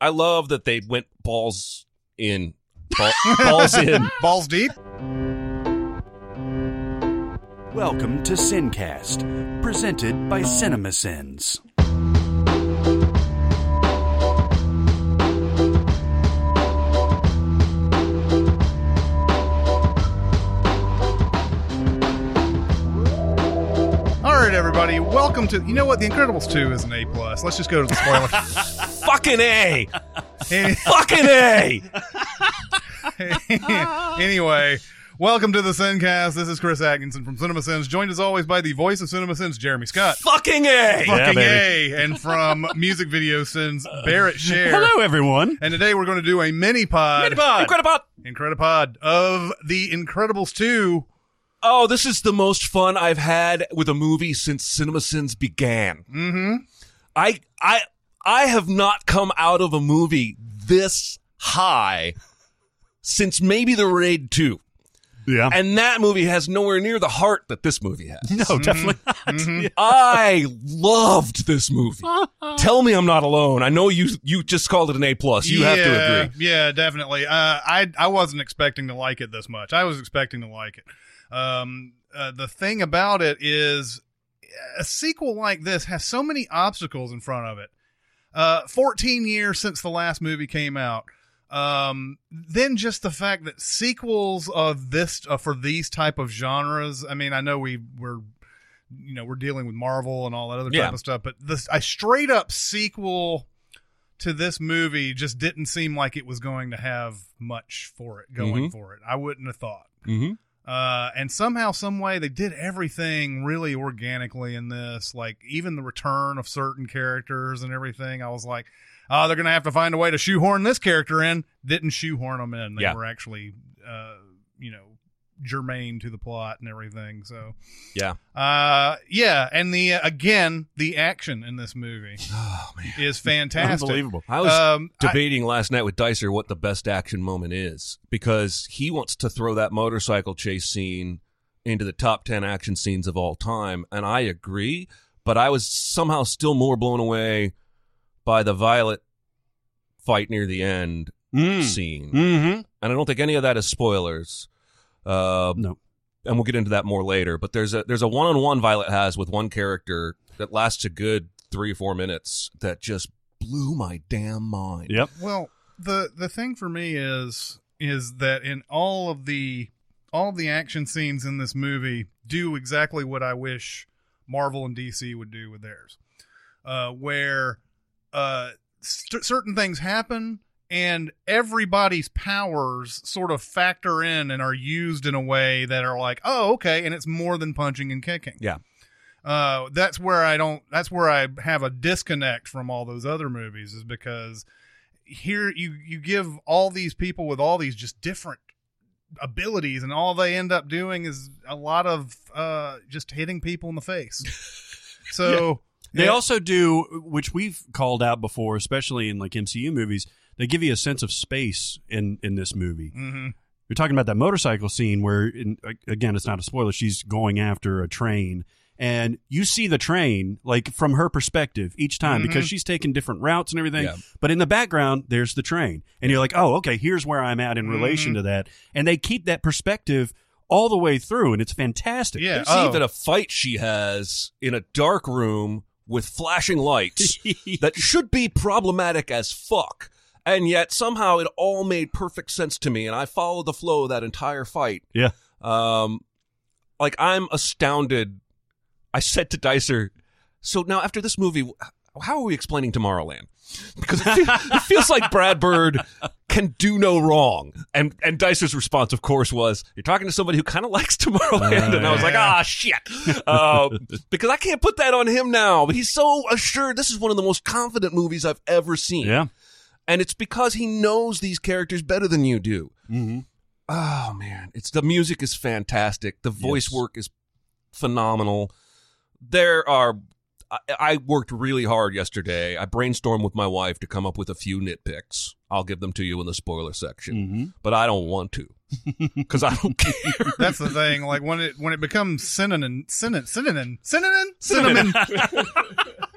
I love that they went balls in, Ball, balls in. Balls deep. Welcome to Sincast, presented by CinemaSins. All right, everybody. Welcome to. You know what? The Incredibles two is an A plus. Let's just go to the spoiler. Fucking a, Any- fucking a. anyway, welcome to the Sincast. This is Chris Atkinson from Cinema CinemaSins, joined as always by the voice of Cinema CinemaSins, Jeremy Scott. Fucking a. Fucking baby. A, and from music video sins, Barrett Share. Hello, everyone. And today we're going to do a mini pod, Mini pod. Incredible. Incredipod of the Incredibles 2. Oh, this is the most fun I've had with a movie since CinemaSins began. Mm-hmm. I I I have not come out of a movie this high since maybe the Raid 2. Yeah. And that movie has nowhere near the heart that this movie has. no, definitely not. Mm-hmm. I loved this movie. Tell me I'm not alone. I know you you just called it an A plus. You have to Yeah, agree. Yeah, definitely. Uh, I I wasn't expecting to like it this much. I was expecting to like it. Um, uh, the thing about it is, a sequel like this has so many obstacles in front of it. Uh, 14 years since the last movie came out. Um, then just the fact that sequels of this uh, for these type of genres. I mean, I know we we're you know we're dealing with Marvel and all that other type Yeah. of stuff, but this a straight up sequel to this movie just didn't seem like it was going to have much for it going Mhm. for it. I wouldn't have thought. Mm-hmm. Uh, and somehow, some way, they did everything really organically in this. Like even the return of certain characters and everything. I was like, oh, they're gonna have to find a way to shoehorn this character in. Didn't shoehorn them in. They Yeah. were actually, uh, you know, germane to the plot and everything. So Yeah. uh, yeah, and the uh, again, the action in this movie Oh man. is fantastic. Unbelievable. I was Um, I- debating last night with Dicer what the best action moment is because he wants to throw that motorcycle chase scene into the top 10 action scenes of all time and I agree but I was somehow still more blown away by the Violet fight near the end Mm. scene Mm-hmm. and I don't think any of that is spoilers uh, No. and we'll get into that more later but there's a there's a one-on-one Violet has with one character that lasts a good 3 or 4 minutes that just blew my damn mind Yep. Well, the the thing for me is is that in all of the all of the action scenes in this movie do exactly what I wish Marvel and DC would do with theirs, uh, where uh, st- certain things happen and everybody's powers sort of factor in and are used in a way that are like, oh, okay, and it's more than punching and kicking. Yeah. Uh, that's where I don't. That's where I have a disconnect from all those other movies, is because here you you give all these people with all these just different abilities, and all they end up doing is a lot of uh, just hitting people in the face. So They yeah, also do, which we've called out before, especially in like MCU movies. They give you a sense of space in in this movie. mhm. You're talking about that motorcycle scene where, in, again, it's not a spoiler. She's going after a train, and you see the train like from her perspective each time because she's taking different routes and everything. Yeah. But in the background, there's the train, and you're like, oh, okay, here's where I'm at in relation to that. And they keep that perspective all the way through, and it's fantastic. yeah. There's Oh. even a fight she has in a dark room with flashing lights that should be problematic as fuck. And yet somehow it all made perfect sense to me and I followed the flow of that entire fight. Yeah. Um like I'm astounded. I said to Dicer, so now after this movie, how are we explaining Tomorrowland? Because it, fe- it feels like Brad Bird can do no wrong. And and Dicer's response, of course, was, "You're talking to somebody who kind of likes Tomorrowland." and I was like, yeah. "Ah, shit," uh, because I can't put that on him now. But he's so assured. This is one of the most confident movies I've ever seen. Yeah. And it's because he knows these characters better than you do. Mm-hmm. Oh man, it's the music is fantastic. The voice Yes. work is phenomenal. There are I, I worked really hard yesterday. I brainstormed with my wife to come up with a few nitpicks. I'll give them to you in the spoiler section, Mm-hmm. but I don't want to because I don't care. That's the thing. Like when it when it becomes synonym synonym synonym synonym cinnamon.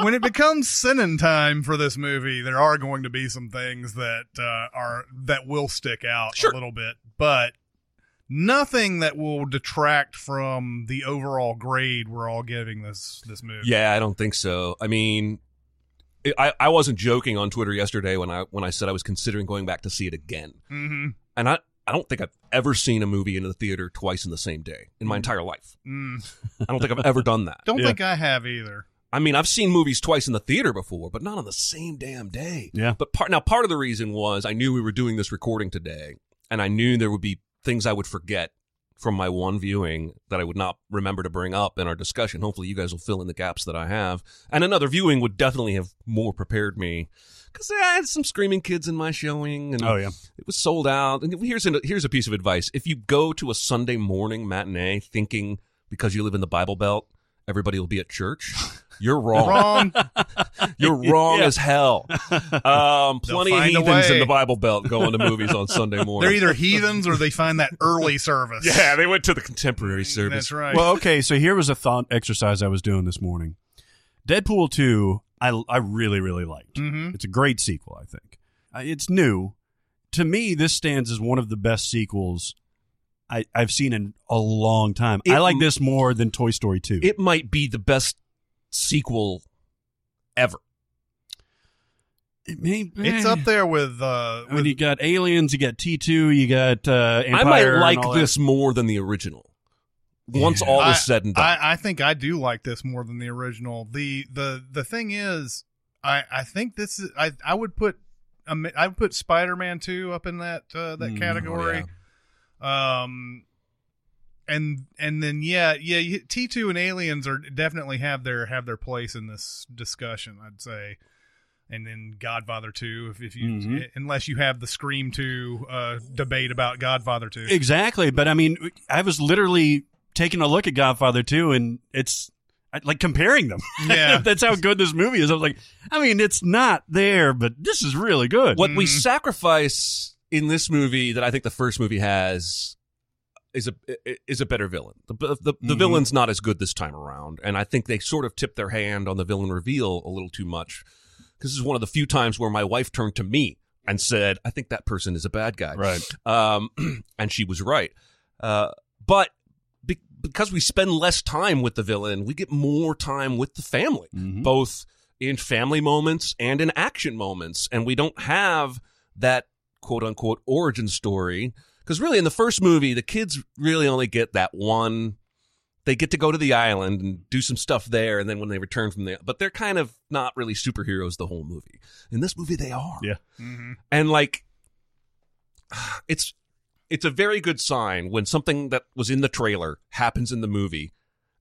when it becomes sinning time for this movie, there are going to be some things that uh, are that will stick out Sure. a little bit, but nothing that will detract from the overall grade we're all giving this this movie. Yeah, I don't think so. I mean, I, I wasn't joking on Twitter yesterday when I when I said I was considering going back to see it again. hmm And I I don't think I've ever seen a movie in the theater twice in the same day in my entire life. Mm. I don't think I've ever done that. Don't Yeah. think I have either. I mean, I've seen movies twice in the theater before, but not on the same damn day. Yeah. But part now part of the reason was I knew we were doing this recording today, and I knew there would be things I would forget from my one viewing that I would not remember to bring up in our discussion. Hopefully, you guys will fill in the gaps that I have, and another viewing would definitely have more prepared me because I had some screaming kids in my showing, and Oh yeah. it was sold out. And here's an, here's a piece of advice: if you go to a Sunday morning matinee thinking because you live in the Bible Belt, everybody will be at church, you're wrong. Wrong. You're wrong Yeah. as hell. Um, plenty of heathens in the Bible Belt going to movies on Sunday morning. They're either heathens or they find that early service. yeah, they went to the contemporary service. That's right. Well, okay, so here was a thought exercise I was doing this morning. Deadpool 2, I, I really, really liked. hmm It's a great sequel, I think. Uh, It's new. To me, this stands as one of the best sequels I, I've seen in a long time. It- I like this more than Toy Story 2. It might be the best sequel ever. It may- It's up there with uh I mean, with you got Aliens, you got T2, you got uh, Empire. I might like all that. this more than the original. Once Yeah. all I- is said and done. I, I think I do like this more than the original. The the the thing is, I I think this is I I would put I would put Spider Man two up in that uh, that Mm, oh, category. Um, and and then yeah yeah T two and Aliens are definitely have their have their place in this discussion. I'd say. And then Godfather two, if, if you Mhm. unless you have the Scream two uh, debate about Godfather two, Exactly, but I mean, I was literally taking a look at Godfather 2, and it's like comparing them. Yeah. That's how good this movie is. I was like, I mean, it's not there, but this is really good. what we Mhm. sacrifice in this movie that I think the first movie has is a is a better villain. The the, the Mhm. villain's not as good this time around, and I think they sort of tipped their hand on the villain reveal a little too much. Because this is one of the few times where my wife turned to me and said, "I think that person is a bad guy." Right. um, and she was right. Uh, but be- because we spend less time with the villain, we get more time with the family, Mhm. both in family moments and in action moments, and we don't have that quote unquote origin story. Because really, in the first movie, the kids really only get that one. They get to go to the island and do some stuff there, and then when they return from there, but they're kind of not really superheroes the whole movie. In this movie, they are Yeah. hmm and like it's it's a very good sign when something that was in the trailer happens in the movie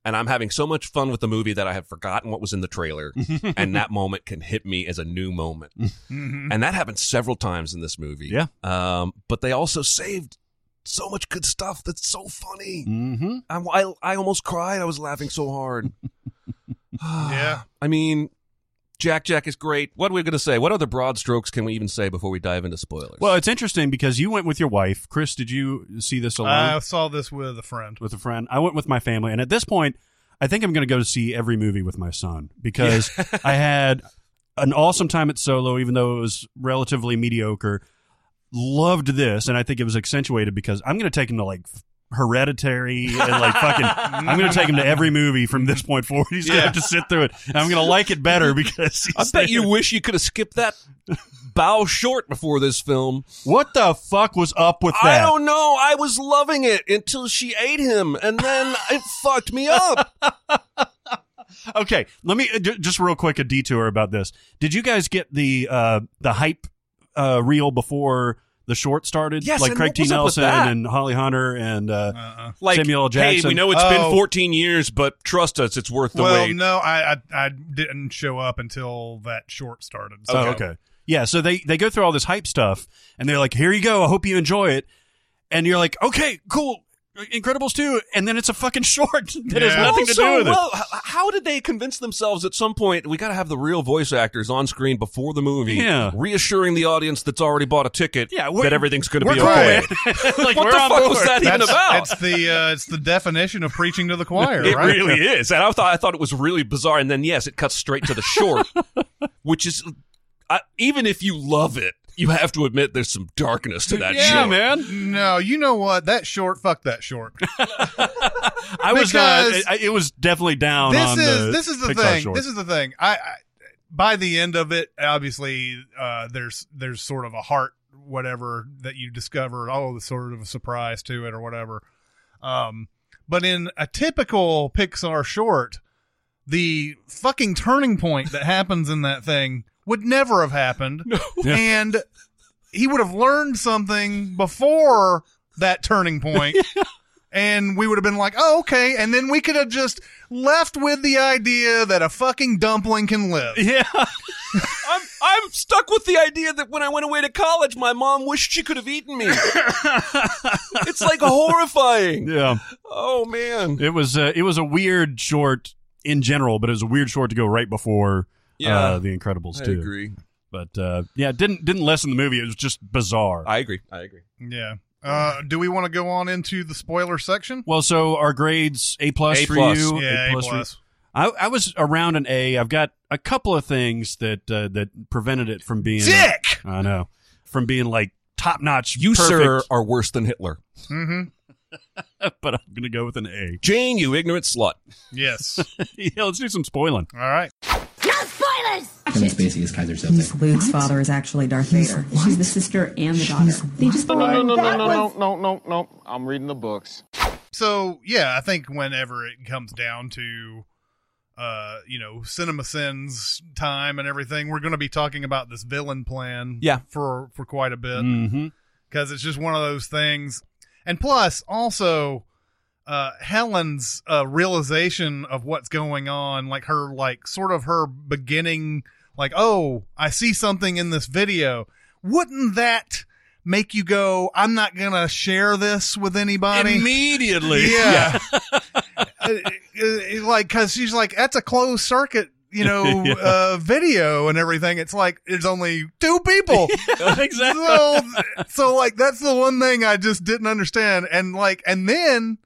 and i'm having so much fun with the movie that i have forgotten what was in the trailer and that moment can hit me as a new moment hmm and that happened several times in this movie Yeah. um but they also saved so much good stuff that's so funny Mhm. I, I, I almost cried i was laughing so hard Yeah. i mean Jack Jack is great. What are we going to say? What other broad strokes can we even say before we dive into spoilers? Well, it's interesting because you went with your wife. Chris, did you see this alone I saw this with a friend. with a friend? I went with my family, and at this point, I think I'm going to go to see every movie with my son because I had an awesome time at Solo, even though it was relatively mediocre. Loved this, and I think it was accentuated because I'm going to take him to like Hereditary and like fucking. I'm to take him to every movie from this point forward. He's Yeah. have to sit through it, and I'm to like it better because. I he's bet you wish you could have skipped that Bao short before this film. What the fuck was up with that? I that? don't know. I was loving it until she ate him, and then it fucked me up. Okay, let me uh, just real quick a detour about this. Did you guys get the uh the hype uh reel before the short started? Yes, like and Craig what T. was up with Nelson that? and Holly Hunter and uh, Uh-uh. Like, Samuel L. Jackson. hey, we know it's been Oh. 14 years, but trust us, it's worth the well, wait. no, I, I I didn't show up until that short started. Oh, So. okay. Yeah, so they they go through all this hype stuff, and they're like, "Here you go. I hope you enjoy it." And you're like, "Okay, cool." Incredibles 2, and then it's a fucking short that has Yeah. nothing to do with it. well, how did they convince themselves at some point we got to have the real voice actors on screen before the movie, Yeah. reassuring the audience that's already bought a ticket Yeah, that everything's going to be cool. okay. like, What the on fuck was board. that even about? it's the uh, it's the definition of preaching to the choir, It right? really is, and I thought I thought it was really bizarre. And then yes, it cuts straight to the short, which is I, even if you love it, you have to admit there's some darkness to that Yeah, short. man. No, you know what? That short, fuck that short. I was uh, Because- it, it was definitely down this on is the this is the Pixar thing. short. This is the thing. I, I by the end of it, obviously, uh, there's there's sort of a heart, whatever that you discover. Oh, the sort of a surprise to it or whatever. Um, but in a typical Pixar short, the fucking turning point that happens in that thing would never have happened, Yeah. and he would have learned something before that turning point. And we would have been like, oh, okay. And then we could have just left with the idea that a fucking dumpling can live. yeah. I'm I'm stuck with the idea that when I went away to college, my mom wished she could have eaten me. it's like horrifying. Yeah. Oh man. It was uh, it was a weird short in general, but it was a weird short to go right before Yeah. uh, the Incredibles too. I too. agree. But uh, yeah, didn't didn't lessen the movie. It was just bizarre. I agree. I agree. Yeah. Uh, do we want to go on into the spoiler section? well, so our grades A plus for you. Yeah, A for- plus. I, I was around an A. I've got a couple of things that uh, that prevented it from being sick. I know from being like top notch. You perfect, sir are worse than Hitler. Mm-hmm. but I'm gonna go with an A. Jane, you ignorant slut. Yes. yeah, let's do some spoiling. All right. No spoilers! Kevin Spacey is Kaiser He's Soze. Luke's father is actually Darth Vader. She's the sister and the daughter. They just No, no, no, no, no, no, no, no. I'm reading the books. So yeah, I think whenever it comes down to uh, you know, Cinema Sins time and everything, we're going to be talking about this villain plan. Yeah. for for quite a bit Mm-hmm. because it's just one of those things. And plus, also, uh, Helen's uh, realization of what's going on, like her, like sort of her beginning, like, oh, I see something in this video. Wouldn't that make you go, I'm not gonna share this with anybody? Immediately. Yeah. Uh, uh, like, cause she's like, that's a closed circuit, you know, Yeah. uh, video and everything. It's like, there's only two people. exactly. so, so like, that's the one thing I just didn't understand. And like, and then,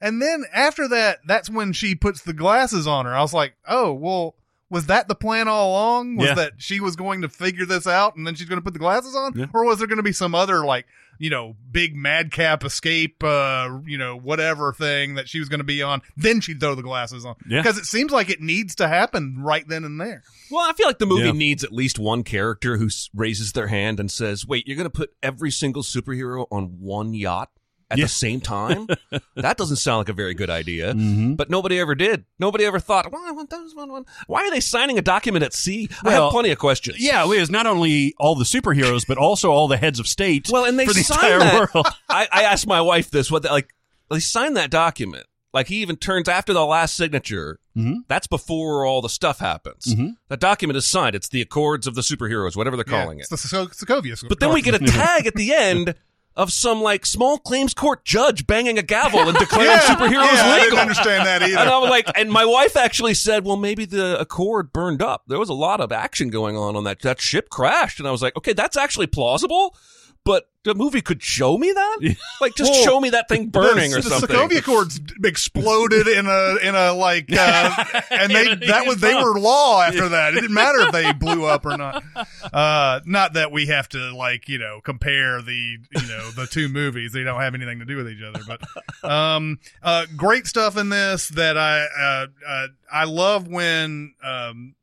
and then after that, that's when she puts the glasses on her. I was like, oh, well, was that the plan all along? Was Yeah. that she was going to figure this out and then she's going to put the glasses on? Yeah. Or was there going to be some other like, you know, big madcap escape, uh, you know, whatever thing that she was going to be on? Then she'd throw the glasses on. Yeah. Because it seems like it needs to happen right then and there. Well, I feel like the movie Yeah. needs at least one character who raises their hand and says, "Wait, you're going to put every single superhero on one yacht at Yeah. the same time? that doesn't sound like a very good idea." Mhm. But nobody ever did. Nobody ever thought, well, I want those one, one. Why are they signing a document at sea? I have plenty of questions. Yeah, it was not only all the superheroes, but also all the heads of state. Well, and they for the signed entire that. world. I, I asked my wife this. What, the, like, they signed that document. Like, he even turns after the last signature. Mhm. That's before all the stuff happens. Mhm. The document is signed. It's the Accords of the Superheroes, whatever they're calling yeah, it. It's the Soko- Sokovia. But then we get a tag at the end of some like small claims court judge banging a gavel and declaring yeah, superheroes yeah, I legal. didn't understand that either. And I was like, and my wife actually said, well, maybe the Accord burned up. There was a lot of action going on on that. That ship crashed. And I was like, okay, that's actually plausible. But the movie could show me that? Like, just Well, show me that thing burning the, or the something. Sokovia Accords exploded in a in a like, uh, and they that was they were law after that. It didn't matter if they blew up or not. Uh, not that we have to like you know compare the you know the two movies. They don't have anything to do with each other. But um, uh, great stuff in this that I uh, uh, I love when um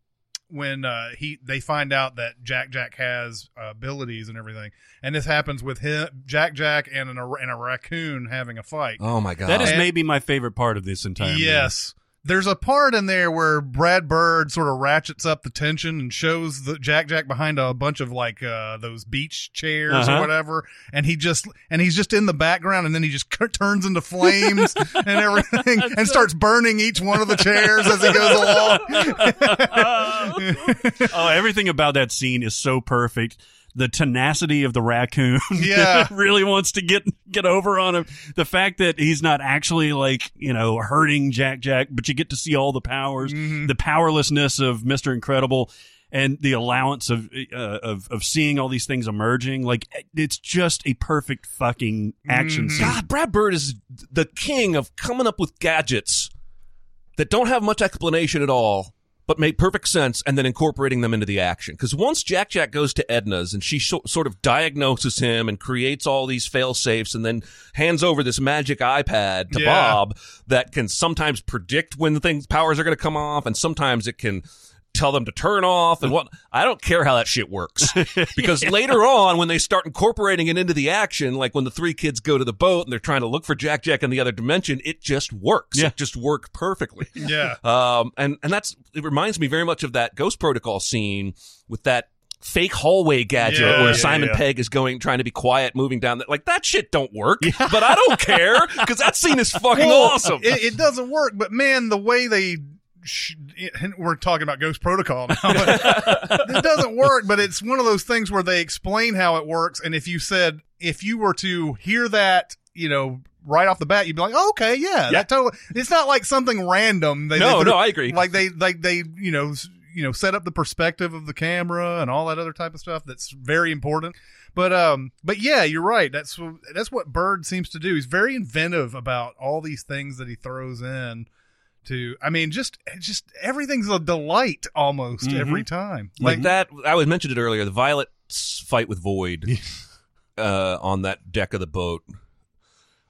when uh, he they find out that Jack Jack has uh, abilities and everything, and this happens with him, Jack Jack and an, and a raccoon having a fight. Oh my God. That is And- maybe my favorite part of this entire movie. yes, there's a part in there where Brad Bird sort of ratchets up the tension and shows the Jack Jack behind a bunch of like uh, those beach chairs Uh-huh. or whatever, and he just and he's just in the background, and then he just turns into flames and everything, and starts burning each one of the chairs as he goes along. oh, everything about that scene is so perfect. The tenacity of the raccoon Yeah. really wants to get get over on him. The fact that he's not actually like you know hurting Jack Jack, but you get to see all the powers, Mm-hmm. the powerlessness of Mister Incredible, and the allowance of uh, of of seeing all these things emerging. Like it's just a perfect fucking action Mhm. scene. God, Brad Bird is the king of coming up with gadgets that don't have much explanation at all, but made perfect sense, and then incorporating them into the action. Because once Jack Jack goes to Edna's and she so- sort of diagnoses him and creates all these fail safes, and then hands over this magic iPad to Yeah. Bob that can sometimes predict when the things powers are going to come off, and sometimes it can tell them to turn off and what I don't care how that shit works because later on when they start incorporating it into the action like when the three kids go to the boat and they're trying to look for Jack Jack in the other dimension it just works Yeah. it just worked perfectly Yeah. um and and that's it reminds me very much of that Ghost Protocol scene with that fake hallway gadget Yeah, where yeah, Simon yeah. Pegg is going trying to be quiet moving down that like that shit don't work but I don't care because that scene is fucking Well, awesome It, it doesn't work, but man, the way they. Sh- it- we're talking about Ghost Protocol now. but it doesn't work, but it's one of those things where they explain how it works. And if you said, if you were to hear that, you know, right off the bat, you'd be like, oh, okay, yeah, Yeah. that totally. It's not like something random. They, No, they, no, I agree. Like they, like they, you know, you know, set up the perspective of the camera and all that other type of stuff. That's very important. But um, but yeah, you're right. That's that's what Bird seems to do. He's very inventive about all these things that he throws in. To, I mean, just just everything's a delight almost Mhm. every time. like that i was mentioned it earlier the violet fight with void uh on that deck of the boat.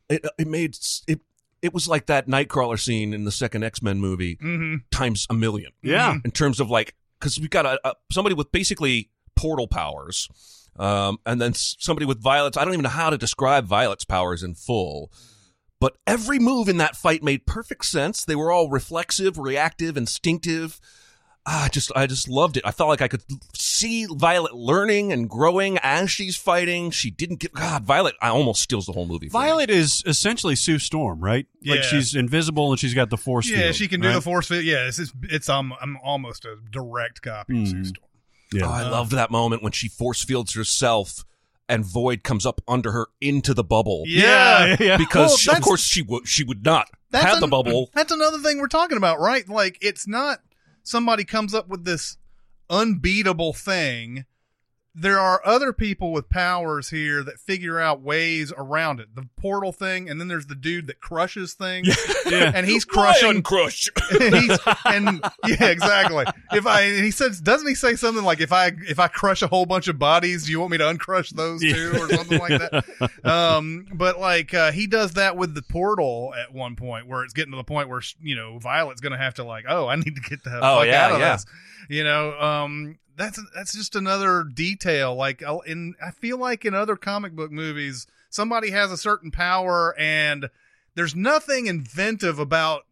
It it made it it was like that nightcrawler scene in the second x-men movie hmm times a million. Yeah. in terms of like because we've got a, a somebody with basically portal powers um and then somebody with violet's. I don't even know how to describe violet's powers in full but every move in that fight made perfect sense they were all reflexive reactive instinctive Ah, I just I just loved it. I felt like I could see Violet learning and growing as she's fighting. She didn't get God, Violet I almost steals the whole movie. for me. Violet is essentially Sue Storm, right? Yeah. Like she's invisible and she's got the force field. Yeah, field. she can do right? the force field. Yeah, it's it's, it's um, I'm almost a direct copy of Sue Mhm. Storm. Yeah. Oh, I loved that moment when she force fields herself and Void comes up under her into the bubble. Yeah, yeah. Because Well, she- of course she would she would not That's have the bubble. That's another thing we're talking about, right? Like it's not somebody comes up with this unbeatable thing. There are other people with powers here that figure out ways around it. The portal thing, and then there's the dude that crushes things, Yeah. and he's crushing. uncrush? and he's and yeah, exactly. If I and he says, doesn't he say something like, if I if I crush a whole bunch of bodies, do you want me to uncrush those too, or something like that? Um, but like uh, he does that with the portal at one point, where it's getting to the point where you know Violet's going to have to like, oh, I need to get the Oh, fuck yeah, out of yeah. this. You know, um, that's that's just another detail. Like I'll- in, I feel like in other comic book movies, somebody has a certain power and there's nothing inventive about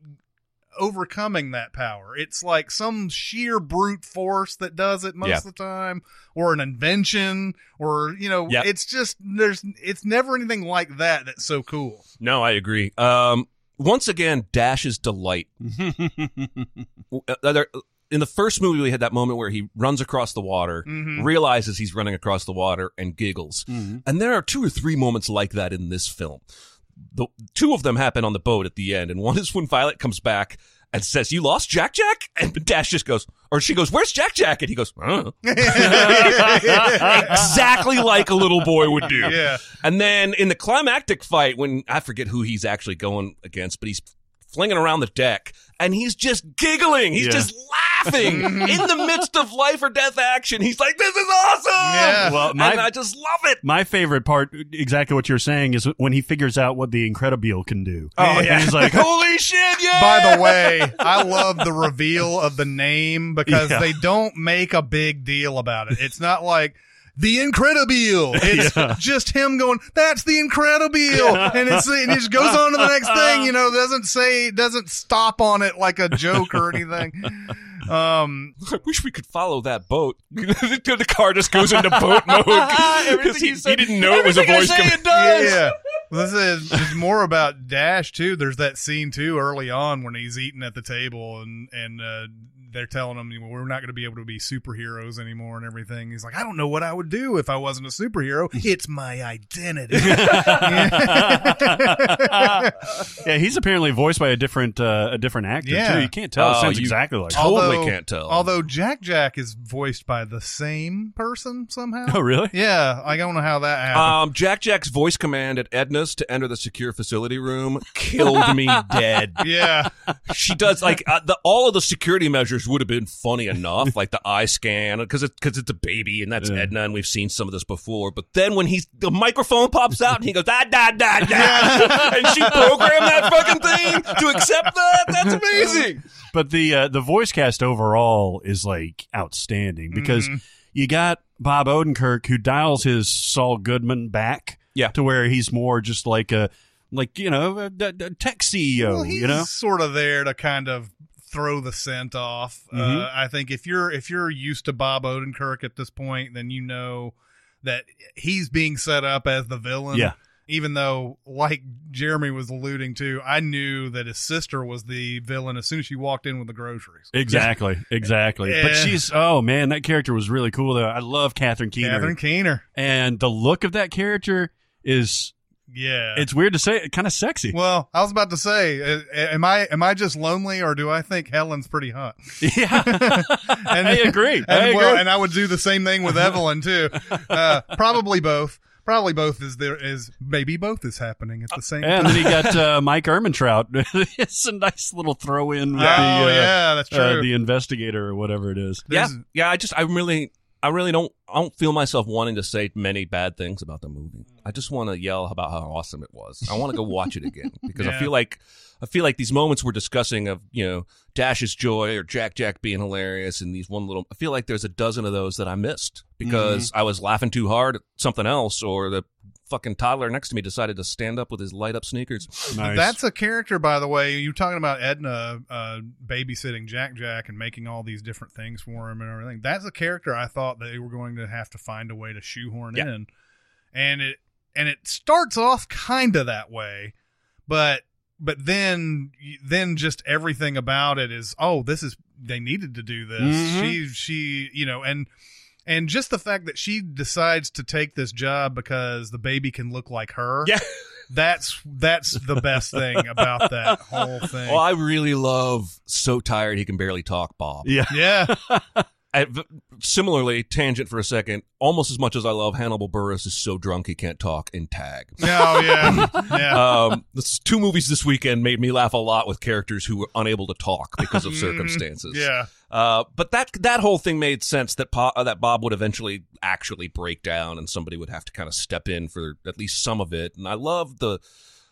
overcoming that power. It's like some sheer brute force that does it most Yeah. of the time, or an invention, or you know, Yep. it's just there's it's never anything like that that's so cool. no, I agree. Um, once again, Dash's delight. Uh, there- in the first movie, we had that moment where he runs across the water, Mhm. realizes he's running across the water, and giggles. Mhm. And there are two or three moments like that in this film. The two of them happen on the boat at the end, and one is when Violet comes back and says, "You lost Jack Jack," and Dash just goes, or she goes, "Where's Jack Jack?" And he goes, "I exactly like a little boy would do. yeah. And then in the climactic fight, when I forget who he's actually going against, but he's flinging around the deck and he's just giggling. He's Yeah. just laughing Mm-hmm. in the midst of life or death action. He's like, "This is awesome!" Yeah. Well, my- and I just love it. My favorite part, exactly what you're saying, is when he figures out what the Incredibile can do. Oh, and yeah. he's like, "Holy shit, yeah!" By the way, I love the reveal of the name because Yeah. they don't make a big deal about it. It's not like the Incredibile. It's Yeah. just him going, "That's the Incredibile," and it's and it just goes on to the next thing. You know, doesn't say, doesn't stop on it like a joke or anything. Um, I wish we could follow that boat. the car just goes into boat mode because he, he didn't know it was a voice coming. Yeah. This is, is more about Dash too. There's that scene too early on when he's eating at the table and and uh, they're telling him well, we're not going to be able to be superheroes anymore and everything. He's like, I don't know what I would do if I wasn't a superhero. It's my identity. yeah, he's apparently voiced by a different uh, a different actor Yeah. too. You can't tell. It Oh, sounds you- exactly like. Totally Although- can't tell. Although Jack Jack is voiced by the same person somehow. Oh, really? Yeah, I don't know how that happened. Um, Jack Jack's voice command at Edna's to enter the secure facility room killed me dead. yeah, She does like uh, the all of the security measures would have been funny enough, like the eye scan, because it's because it's a baby and that's Yeah. Edna, and we've seen some of this before. But then when he's the microphone pops out and he goes da da da da, and she programmed that fucking thing to accept that. That's amazing. But the uh, the voice cast overall is like outstanding because Mm-hmm. you got Bob Odenkirk who dials his Saul Goodman back Yeah. to where he's more just like a like you know a, a- a tech CEO. well, he's you know, sort of there to kind of throw the scent off. Uh, Mhm. I think if you're if you're used to Bob Odenkirk at this point, then you know that he's being set up as the villain. Yeah. Even though, like Jeremy was alluding to, I knew that his sister was the villain as soon as she walked in with the groceries. exactly, exactly. But she's oh man, that character was really cool though. I love Catherine Keener, Catherine Keener. and the look of that character is Yeah. it's weird to say, kind of sexy. well, I was about to say, uh, am I am I just lonely, or do I think Helen's pretty hot? yeah, I agree. And, I agree. well, and I would do the same thing with Evelyn too. Uh, probably both. Probably both is there is maybe both is happening at the same and time. And then you got uh, Mike Ehrmantraut. it's a nice little throw in with oh the uh, yeah, that's uh, true. the investigator or whatever it is. Yeah, There's- yeah. I just, I'm really, I really don't, I don't feel myself wanting to say many bad things about the movie. I just want to yell about how awesome it was. I want to go watch it again because I feel like, I feel like these moments we're discussing of you know Dash's joy or Jack Jack being hilarious and these one little. I feel like there's a dozen of those that I missed because mm-hmm. I was laughing too hard at something else or the fucking toddler next to me decided to stand up with his light up sneakers. Nice. That's a character, by the way. You're talking about Edna uh, babysitting Jack Jack and making all these different things for him and everything. That's a character I thought they were going to have to find a way to shoehorn Yeah. in, and it and it starts off kind of that way, but but then then just everything about it is oh this is they needed to do this. Mhm. She she you know and. And just the fact that she decides to take this job because the baby can look like her Yeah. that's that's the best thing about that whole thing. Oh, I really love so tired he can barely talk, Bob. yeah. yeah, I, similarly, tangent for a second. Almost as much as I love Hannibal Buress is so drunk he can't talk in Tag. no, yeah, yeah. um, this two movies this weekend made me laugh a lot with characters who were unable to talk because of Mhm. circumstances. yeah. Uh, but that that whole thing made sense that po- uh, that Bob would eventually actually break down and somebody would have to kind of step in for at least some of it. And I love the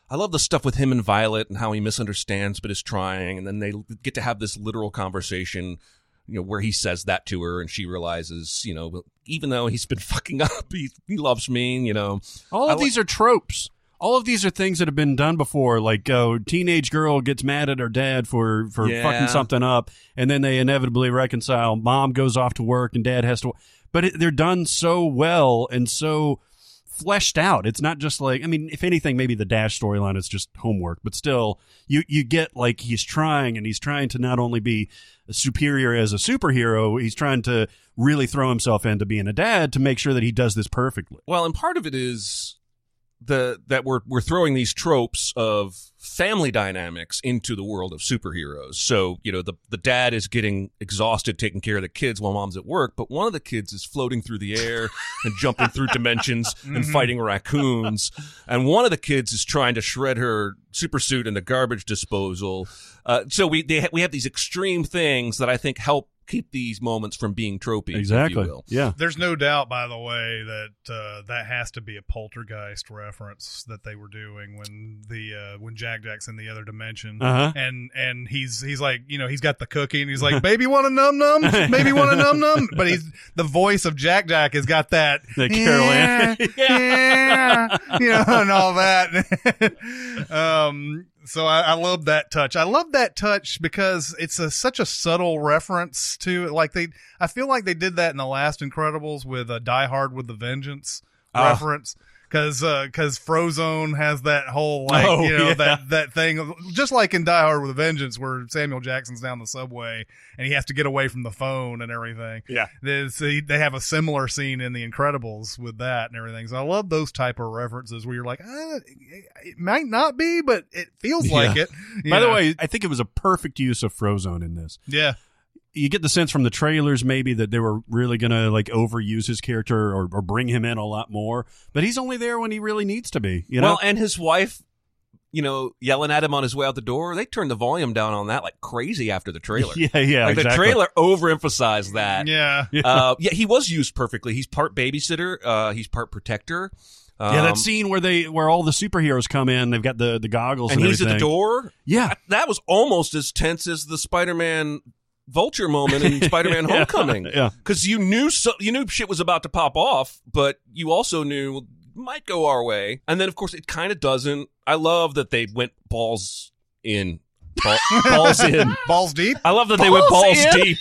I love the stuff with him and Violet and how he misunderstands but is trying, and then they get to have this literal conversation. You know, where he says that to her, and she realizes, you know, even though he's been fucking up, he, he loves me. You know, All of li- these are tropes. All of these are things that have been done before. Like, oh, teenage girl gets mad at her dad for for Yeah. fucking something up, and then they inevitably reconcile. Mom goes off to work, and dad has to. But it, they're done so well and so fleshed out. It's not just like I mean, if anything, maybe the Dash storyline is just homework, but still, you you get like he's trying, and he's trying to not only be superior as a superhero, he's trying to really throw himself into being a dad to make sure that he does this perfectly. Well, and part of it is the that we're we're throwing these tropes of family dynamics into the world of superheroes. So, you know, the the dad is getting exhausted taking care of the kids while mom's at work, but one of the kids is floating through the air and jumping through dimensions and fighting raccoons, and one of the kids is trying to shred her super suit in the garbage disposal. Uh, so we they ha- we have these extreme things that I think help keep these moments from being tropey, if you Exactly. will. Yeah. There's no doubt, by the way, that uh, that has to be a poltergeist reference that they were doing when the uh, when Jack Jack's in the other dimension. Uh huh. And and he's he's like you know he's got the cookie and he's like baby want a num num baby want a num num but he's the voice of Jack Jack has got that The Carol yeah, Ann. yeah, you know and all that um so I, I love that touch. I love that touch because it's a such a subtle reference to it. Like they I feel like they did that in the last Incredibles with uh, Die Hard with the Vengeance Ah. reference Because because Frozone has that whole like Oh, you know yeah. that that thing just like in Die Hard with a Vengeance where Samuel Jackson's down the subway and he has to get away from the phone and everything. Yeah. They they have a similar scene in The Incredibles with that and everything. So I love those type of references where you're like, ah, it might not be, but it feels like it. By the way, I think it was a perfect use of Frozone in this. yeah, You get the sense from the trailers maybe that they were really going to like overuse his character or, or bring him in a lot more, but he's only there when he really needs to be. You know, well, and his wife, you know, yelling at him on his way out the door. They turned the volume down on that like crazy after the trailer. yeah, yeah, like the trailer overemphasized that. yeah. Uh, yeah, he was used perfectly. He's part babysitter. Uh, he's part protector. Um, yeah, that scene where they where all the superheroes come in, they've got the the goggles and and, he's at the door. Yeah, That was almost as tense as the Spider-Man vulture moment in Spider-Man Yeah. Homecoming. Yeah. because you knew so you knew shit was about to pop off, but you also knew might go our way. And then of course it kind of doesn't. I love that they went balls in, Ball, balls in. Balls deep. I love that they went Balls balls in? deep.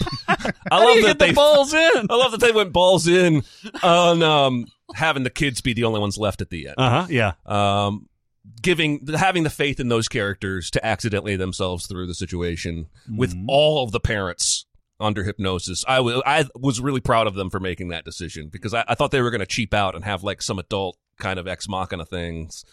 I love that they balls in. I love that they went balls in on um, having the kids be the only ones left at the end. Uh huh. Yeah. Um, giving having the faith in those characters to accidentally themselves through the situation with Mhm. all of the parents under hypnosis. I was I was really proud of them for making that decision because I, I thought they were going to cheap out and have like some adult kind of ex machina things.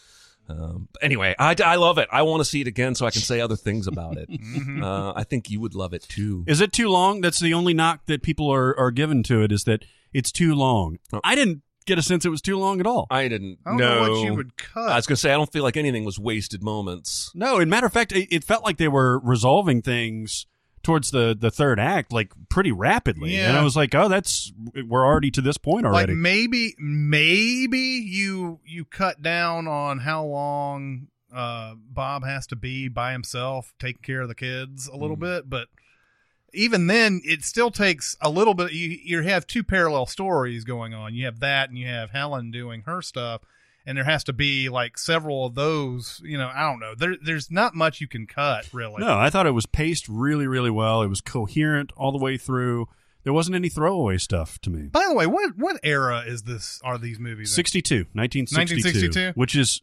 Um, but anyway, I, I love it. I want to see it again so I can say other things about it. Mm-hmm. uh, I think you would love it too. Is it too long? That's the only knock that people are are given to it is that it's too long. Oh. I didn't get a sense it was too long at all. I didn't I don't know know what you would cut. I was going to say I don't feel like anything was wasted moments. No, in matter of fact, it, it felt like they were resolving things towards the the third act like pretty rapidly, and I was like, oh, that's we're already to this point like already. maybe maybe you you cut down on how long uh Bob has to be by himself taking care of the kids a little Mm. bit, but even then it still takes a little bit you you have two parallel stories going on. You have that and you have Helen doing her stuff and there has to be like several of those, you know, I don't know. There there's not much you can cut really. no, I thought it was paced really, really well. It was coherent all the way through. There wasn't any throwaway stuff to me. By the way, what what era is this are these movies? in? 62, 1962, 1962? which is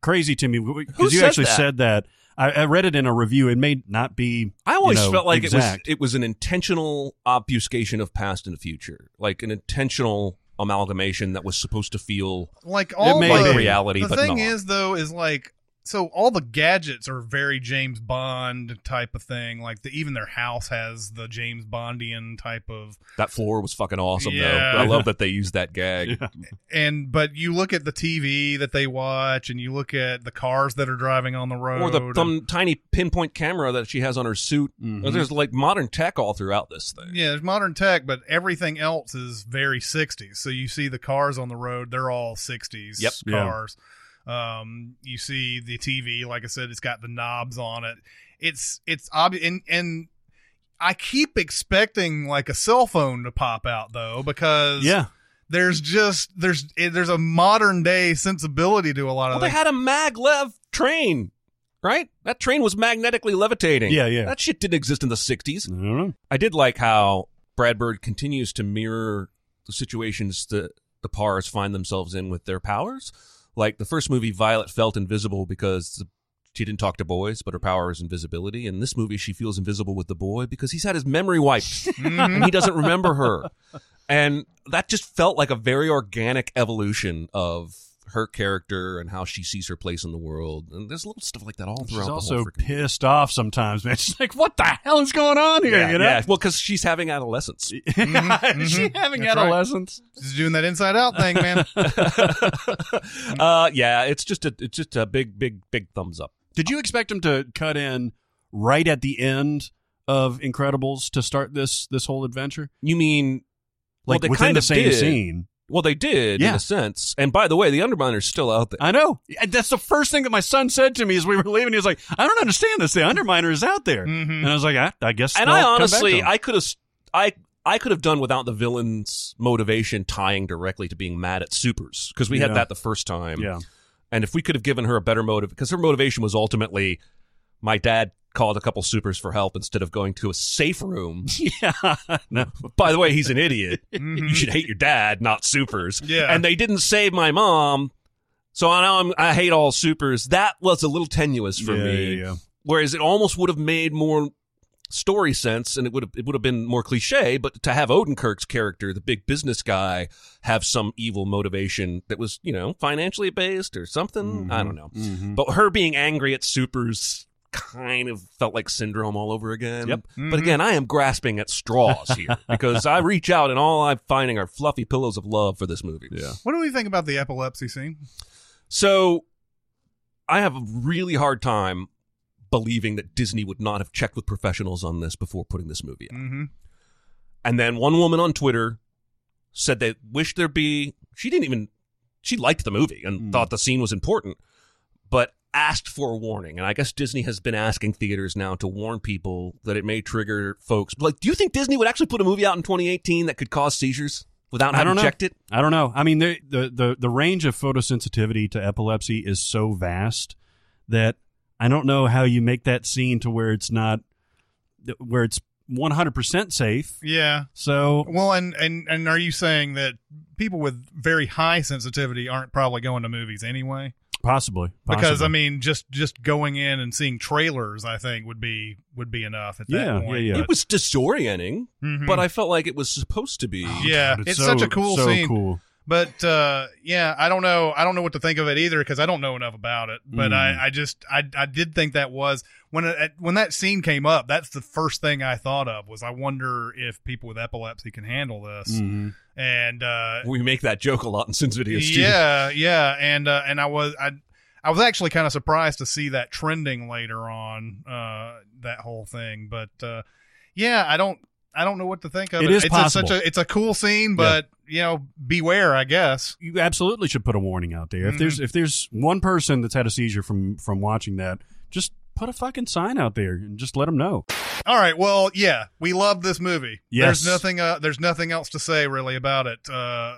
crazy to me Who because you actually that? said that. I, I read it in a review. It may not be. I always you know, felt like exact. it was it was an intentional obfuscation of past and future, like an intentional amalgamation that was supposed to feel like all may the, be. like reality, the but thing not. is though is like so all the gadgets are very James Bond type of thing. Like the, even their house has the James Bondian type of that floor was fucking awesome Yeah. though. I love that they used that gag. and but you look at the TV that they watch and you look at the cars that are driving on the road Or the and- some tiny pinpoint camera that she has on her suit. Mhm. There's like modern tech all throughout this thing. yeah, there's modern tech, but everything else is very 60s. So you see the cars on the road, they're all 60s Yep. Yeah. Cars. Um, you see the TV, like I said, it's got the knobs on it. It's it's obvious, and and I keep expecting like a cell phone to pop out though, because Yeah, there's just there's there's a modern day sensibility to a lot Well, of they had a maglev train, right? That train was magnetically levitating. Yeah, yeah. That shit didn't exist in the 60s. I don't. I did like how Brad Bird continues to mirror the situations that the Parrs find themselves in with their powers. Like the first movie, Violet felt invisible because she didn't talk to boys, but her power is invisibility. In this movie, she feels invisible with the boy because he's had his memory wiped and he doesn't remember her. And that just felt like a very organic evolution of her character and how she sees her place in the world. And there's a little stuff like that all throughout She's the also whole freaking pissed off sometimes, man. She's like, "What the hell is going on here?" yeah, you know? yeah. Well, because she's having adolescence. Is she mhm. having That's right. adolescence? Just doing that inside out thing, man. uh, yeah, it's just a it's just a big big big thumbs up. Did you expect him to cut in right at the end of Incredibles to start this this whole adventure? You mean Like they within kind the of same did. scene? Well, they did in a sense. And by the way, the Underminer's still out there. I know. And That's the first thing that my son said to me as we were leaving. He was like, "I don't understand this. The Underminer is out there." Mhm. And I was like, "I, I guess." and I honestly. I could have, I, I could have done without the villain's motivation tying directly to being mad at supers because we Yeah. had that the first time. yeah, And if we could have given her a better motive, because her motivation was ultimately, my dad called a couple supers for help instead of going to a safe room. yeah, no, By the way, he's an idiot. Mhm. You should hate your dad, not supers. Yeah. And they didn't save my mom. So I know I'm, I hate all supers. That was a little tenuous for Yeah, me. yeah, yeah. Whereas it almost would have made more story sense and it would have it would have been more cliche, but to have Odenkirk's character, the big business guy, have some evil motivation that was, you know, financially based or something. I don't know. Mhm. But her being angry at supers kind of felt like syndrome all over again. Yep. But again, I am grasping at straws here because I reach out and all I'm finding are fluffy pillows of love for this movie. Yeah. What do we think about the epilepsy scene? So I have a really hard time believing that Disney would not have checked with professionals on this before putting this movie out. Mm-hmm. And then one woman on Twitter said they wished there be she didn't even she liked the movie and Mm. thought the scene was important, but asked for a warning. And I guess Disney has been asking theaters now to warn people that it may trigger folks. Like, do you think Disney would actually put a movie out in 2018 that could cause seizures without I having don't know. checked it? I don't know. I mean, the, the the the range of photosensitivity to epilepsy is so vast that I don't know how you make that scene to where it's not where it's 100% safe. Yeah. So Well, and, and and are you saying that people with very high sensitivity aren't probably going to movies anyway? Possibly, Because. I mean, just just going in and seeing trailers, I think would be would be enough at that Yeah, point. yeah, yeah. It was disorienting, Mhm. but I felt like it was supposed to be. Yeah, God, it's so- such a cool so scene. cool. But uh, yeah, I don't know. I don't know what to think of it either because I don't know enough about it. But Mm. I, I just I, I did think that was when it, when that scene came up. That's the first thing I thought of was I wonder if people with epilepsy can handle this. Mhm. And uh, We make that joke a lot in Sins videos too. yeah, yeah, and uh, and I was I I was actually kind of surprised to see that trending later on uh, that whole thing. But uh, yeah, I don't. I don't know what to think of it. It is it's a, such possible. a it's a cool scene, but you know, beware, I guess. You absolutely should put a warning out there. If Mhm. there's if there's one person that's had a seizure from from watching that, just put a fucking sign out there and just let them know. All right. Well, yeah, we love this movie. Yes. There's nothing. Uh, there's nothing else to say really about it, uh,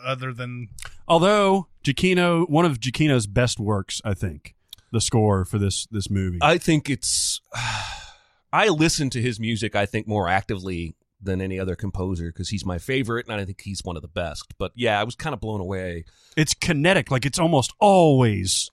other than Although Giacchino, one of Giacchino's best works, I think, the score for this this movie. I think it's. I listen to his music. I think more actively than any other composer because he's my favorite, and I think he's one of the best. But yeah, I was kind of blown away. it's kinetic, like it's almost always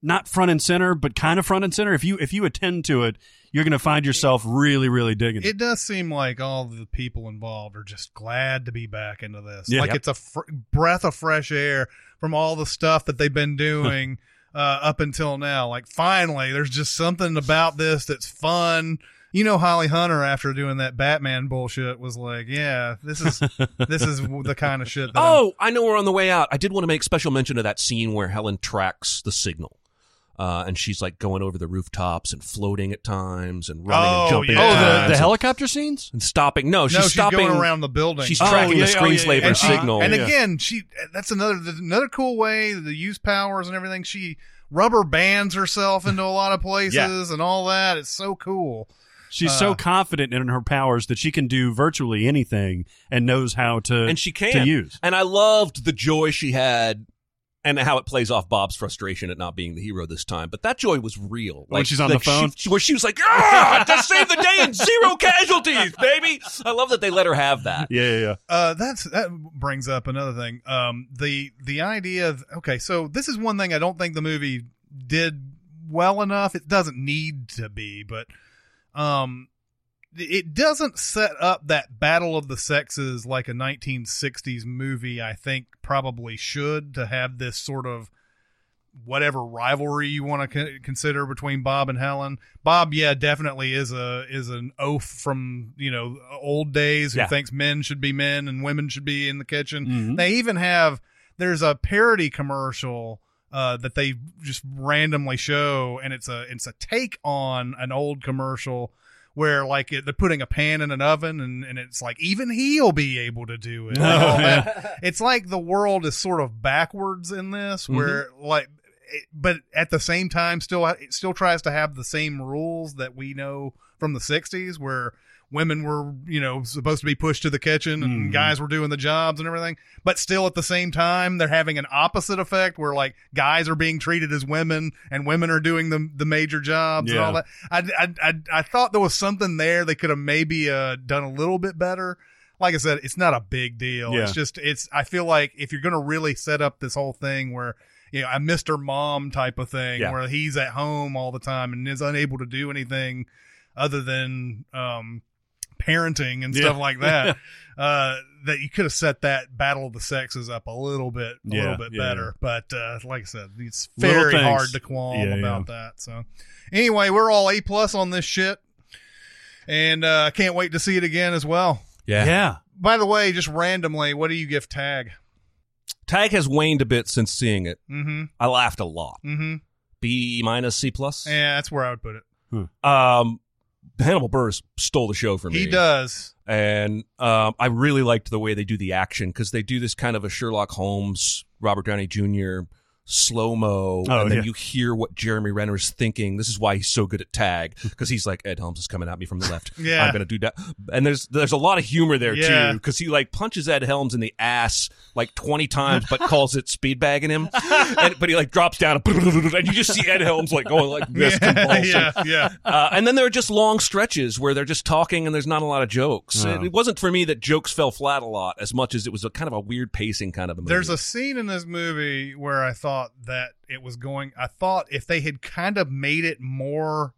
not front and center, but kind of front and center. If you if you attend to it, you're going to find yourself really really digging it. it does seem like all the people involved are just glad to be back into this. Yeah. like Yep. it's a fr- breath of fresh air from all the stuff that they've been doing uh, up until now. Like finally, there's just something about this that's fun. You know, Holly Hunter after doing that Batman bullshit was like, "Yeah, this is this is the kind of shit." That I'm- Oh, I know we're on the way out. I did want to make special mention of that scene where Helen tracks the signal. Uh, and she's like going over the rooftops and floating at times and running Oh, and jumping yeah. at oh, the, times the and- helicopter scenes. and stopping. No, she's no, she's stopping going around the building. She's Oh, tracking yeah, the oh, yeah, screenslaver yeah. and she, signal. and again, she that's another another cool way to use powers and everything. She rubber bands herself into a lot of places and all that. It's so cool. She's Uh, so confident in her powers that she can do virtually anything and knows how to and she can to use. And I loved the joy she had and how it plays off Bob's frustration at not being the hero this time. But that joy was real. When she's on the like she- phone? she- where she was like, "Ah, to save the day and zero casualties, baby." I love that they let her have that. Yeah, yeah, yeah. Uh, that's that brings up another thing. Um, the the idea of okay, so this is one thing I don't think the movie did well enough. It doesn't need to be, but um, it doesn't set up that battle of the sexes like a 1960s movie. I think probably should to have this sort of whatever rivalry you want to consider between Bob and Helen. Bob, yeah, definitely is a is an oaf from you know old days who Yeah. thinks men should be men and women should be in the kitchen. Mhm. They even have there's a parody commercial uh, that they just randomly show, and it's a it's a take on an old commercial. Where like it, they're putting a pan in an oven and, and it's like even he'll be able to do it. and all that it's like the world is sort of backwards in this where like it, but at the same time still it still tries to have the same rules that we know from the 60s where women were you know supposed to be pushed to the kitchen and Mhm. guys were doing the jobs and everything but still at the same time they're having an opposite effect where like guys are being treated as women and women are doing the the major jobs and all that I, I, I, I thought there was something there they could have maybe uh, done a little bit better like I said, it's not a big deal. Yeah. It's just it's I feel like if you're gonna really set up this whole thing where you know a Mr. Mom type of thing Yeah. where he's at home all the time and is unable to do anything other than um, parenting and stuff Yeah. like that. uh, that you could have set that battle of the sexes up a little bit, a Yeah, little bit yeah, better. But uh, like I said, it's very hard to qualm Yeah, about that. So anyway, we're all A plus on this shit, and uh, I can't wait to see it again as well. Yeah. Yeah. By the way, just randomly, what do you give Tag? Tag has waned a bit since seeing it. Mm-hmm. I laughed a lot. Mm-hmm. B minus C plus. Yeah, that's where I would put it. Um, Hannibal Buress stole the show for me. He does. and um, I really liked the way they do the action because they do this kind of a Sherlock Holmes, Robert Downey Jr. slow mo, Oh, and then yeah. you hear what Jeremy Renner is thinking. This is why he's so good at tag because he's like Ed Helms is coming at me from the left. Yeah. I'm gonna do that, and there's there's a lot of humor there Yeah. too because he like punches Ed Helms in the ass like 20 times, but calls it speed bagging him, and, but he like drops down and you just see Ed Helms like going like this convulsing. yeah, yeah. Uh, and then there are just long stretches where they're just talking and there's not a lot of jokes. No. It, it wasn't for me that jokes fell flat a lot as much as it was a kind of a weird pacing kind of a movie. There's a scene in this movie where I thought that it was going. I thought if they had kind of made it more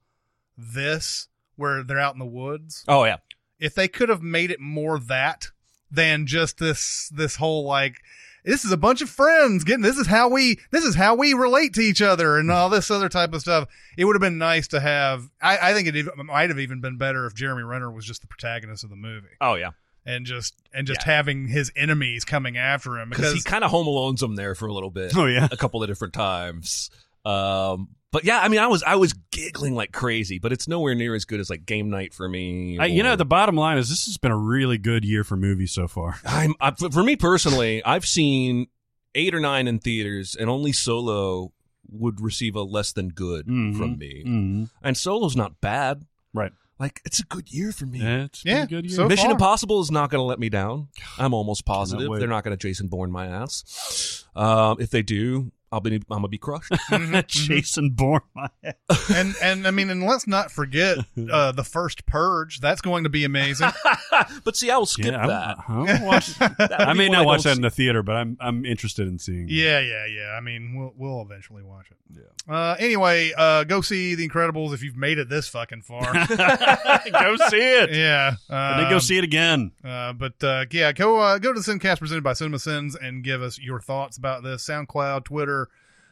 this, where they're out in the woods, oh yeah, if they could have made it more that than just this this whole like this is a bunch of friends getting this is how we this is how we relate to each other and all this other type of stuff it would have been nice to have i, I think it might have even been better if jeremy renner was just the protagonist of the movie oh yeah, and just and just having his enemies coming after him because because he kind of home alones them there for a little bit. Oh, yeah. a couple of different times. Um, but yeah, I mean, I was I was giggling like crazy, but it's nowhere near as good as like Game Night for me. I, you know, the bottom line is this has been a really good year for movies so far. I'm I, for for me personally, I've seen eight or nine in theaters, and only Solo would receive a less than good Mhm. from me. Mm-hmm. And Solo's not bad. Right. Like it's a good year for me. Yeah, it's been Yeah, a good year. so Mission far. Impossible is not going to let me down. I'm almost positive wait. they're not going to Jason Bourne my ass. Um, if they do, I'll be I'm gonna be crushed. Jason Bourne. my ass. and and i mean and let's not forget uh the first purge that's going to be amazing but see, I will skip Yeah, that. I'll watch- That I may one not watch don't that in the theater, but I'm I'm interested in seeing. it. Yeah, yeah, yeah. I mean, we'll we'll eventually watch it. Yeah. Uh, anyway, uh, go see The Incredibles if you've made it this fucking far. go see it. yeah. Uh, And then go see it again. Uh, but uh, yeah, go uh, go to the Sincast presented by Cinema Sins and give us your thoughts about this. SoundCloud, Twitter, uh,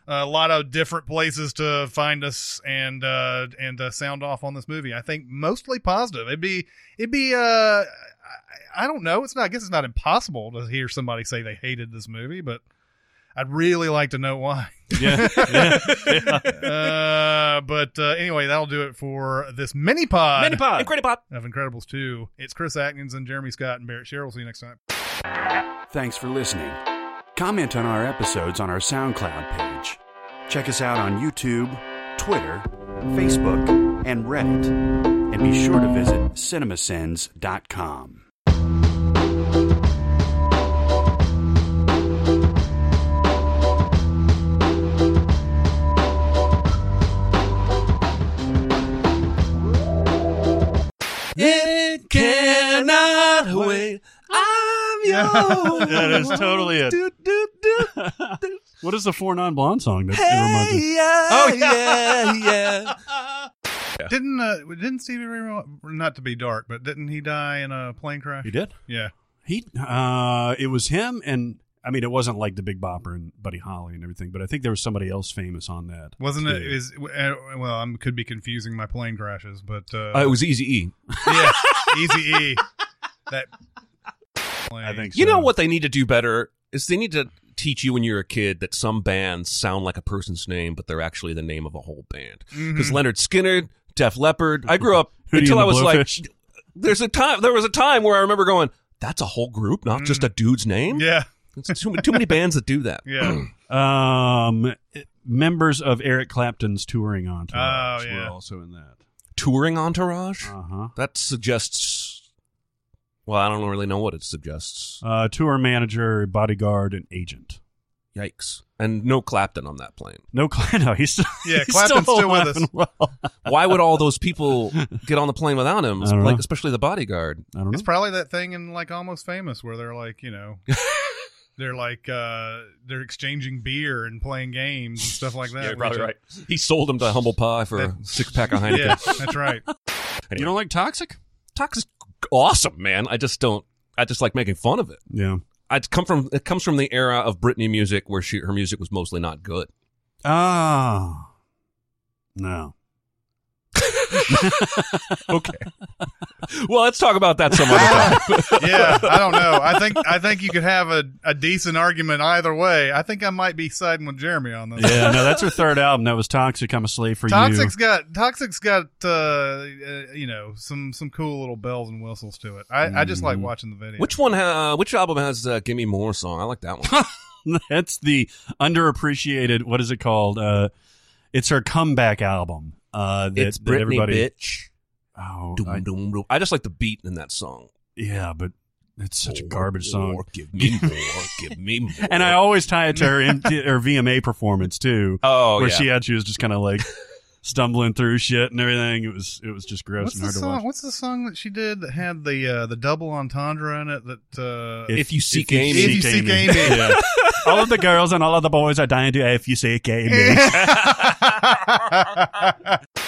a lot of different places to find us and uh, and uh, sound off on this movie. I think mostly positive. It'd be it'd be uh, I, I don't know. It's not. I guess it's not impossible to hear somebody say they hated this movie, but I'd really like to know why. Yeah. yeah. uh, but uh, anyway, that'll do it for this mini pod. Mini pod, Incredible pod. of Incredibles 2. It's Chris Atkins and Jeremy Scott and Barrett Sherrill. See you next time. Thanks for listening. Comment on our episodes on our SoundCloud page. Check us out on YouTube, Twitter, Facebook, and Reddit. And be sure to visit cinemasins.com. It cannot wait. I'm yours. That is totally it. Do, do, do. What is the Four Non Blonde song that it reminds you? Hey, yeah, oh yeah, yeah. Didn't uh, didn't Stevie Ray Vaughan- not to be dark, but didn't he die in a plane crash? He did. Yeah. He uh it was him and I mean it wasn't like the Big Bopper and Buddy Holly and everything, but I think there was somebody else famous on that. Wasn't it? too. Is uh, well, I could be confusing my plane crashes, but uh, Uh, it was Easy E. yeah, Easy E. That I think so. You know what they need to do better is they need to teach you when you're a kid that some bands sound like a person's name, but they're actually the name of a whole band. Because Lynyrd Skynyrd, Def Leppard, I grew up until I the was like, there's a time. There was a time where I remember going, "That's a whole group, not just a dude's name." Yeah, It's too, too many bands that do that. yeah. Um members of Eric Clapton's touring entourage Oh, yeah. were also in that. Touring entourage. Uh-huh. That suggests. Well, I don't really know what it suggests. Uh tour manager, bodyguard, and agent. Yikes! And no Clapton on that plane. No, Cla- no, he's still, Yeah, he's Clapton's still with us. Well. Why would all those people get on the plane without him? I don't Like, know. especially the bodyguard. I don't know. It's probably that thing in like Almost Famous where they're like, you know, they're like uh, they're exchanging beer and playing games and stuff like that. Yeah, probably right. He sold him to Humble Pie for a six pack of Heineken. Yeah, that's right. You don't like Toxic? Is awesome, man. I just don't. I just like making fun of it. Yeah. I come from. It comes from the era of Britney music where she her music was mostly not good. Ah. No. Okay. well, let's talk about that some other time. yeah, I don't know. I think I think you could have a, a decent argument either way. I think I might be siding with Jeremy on this. Yeah, no, that's her third album. That was Toxic. I'm a slave for Toxic's you. got Toxic's got uh, uh, you know some some cool little bells and whistles to it. I, I just like watching the video. Which one? Ha- which album has uh, "Give Me More" song? I like that one. That's the underappreciated. What is it called? Uh, it's her comeback album. Uh, that, it's that Britney, everybody. bitch. Oh, Doom, I- doom, doom. I just like the beat in that song. yeah, but it's such a More, garbage more, song. Give me more. give me more. And I always tie it to her M- her VMA performance too, oh where yeah. she had she was just kind of like stumbling through shit and everything. It was it was just gross What's and the hard to watch. What's the song that she did that had the uh, the double entendre in it? That uh, if you seek you Amy, If you seek Amy. Yeah. all of the girls and all of the boys are dying to if you seek Amy.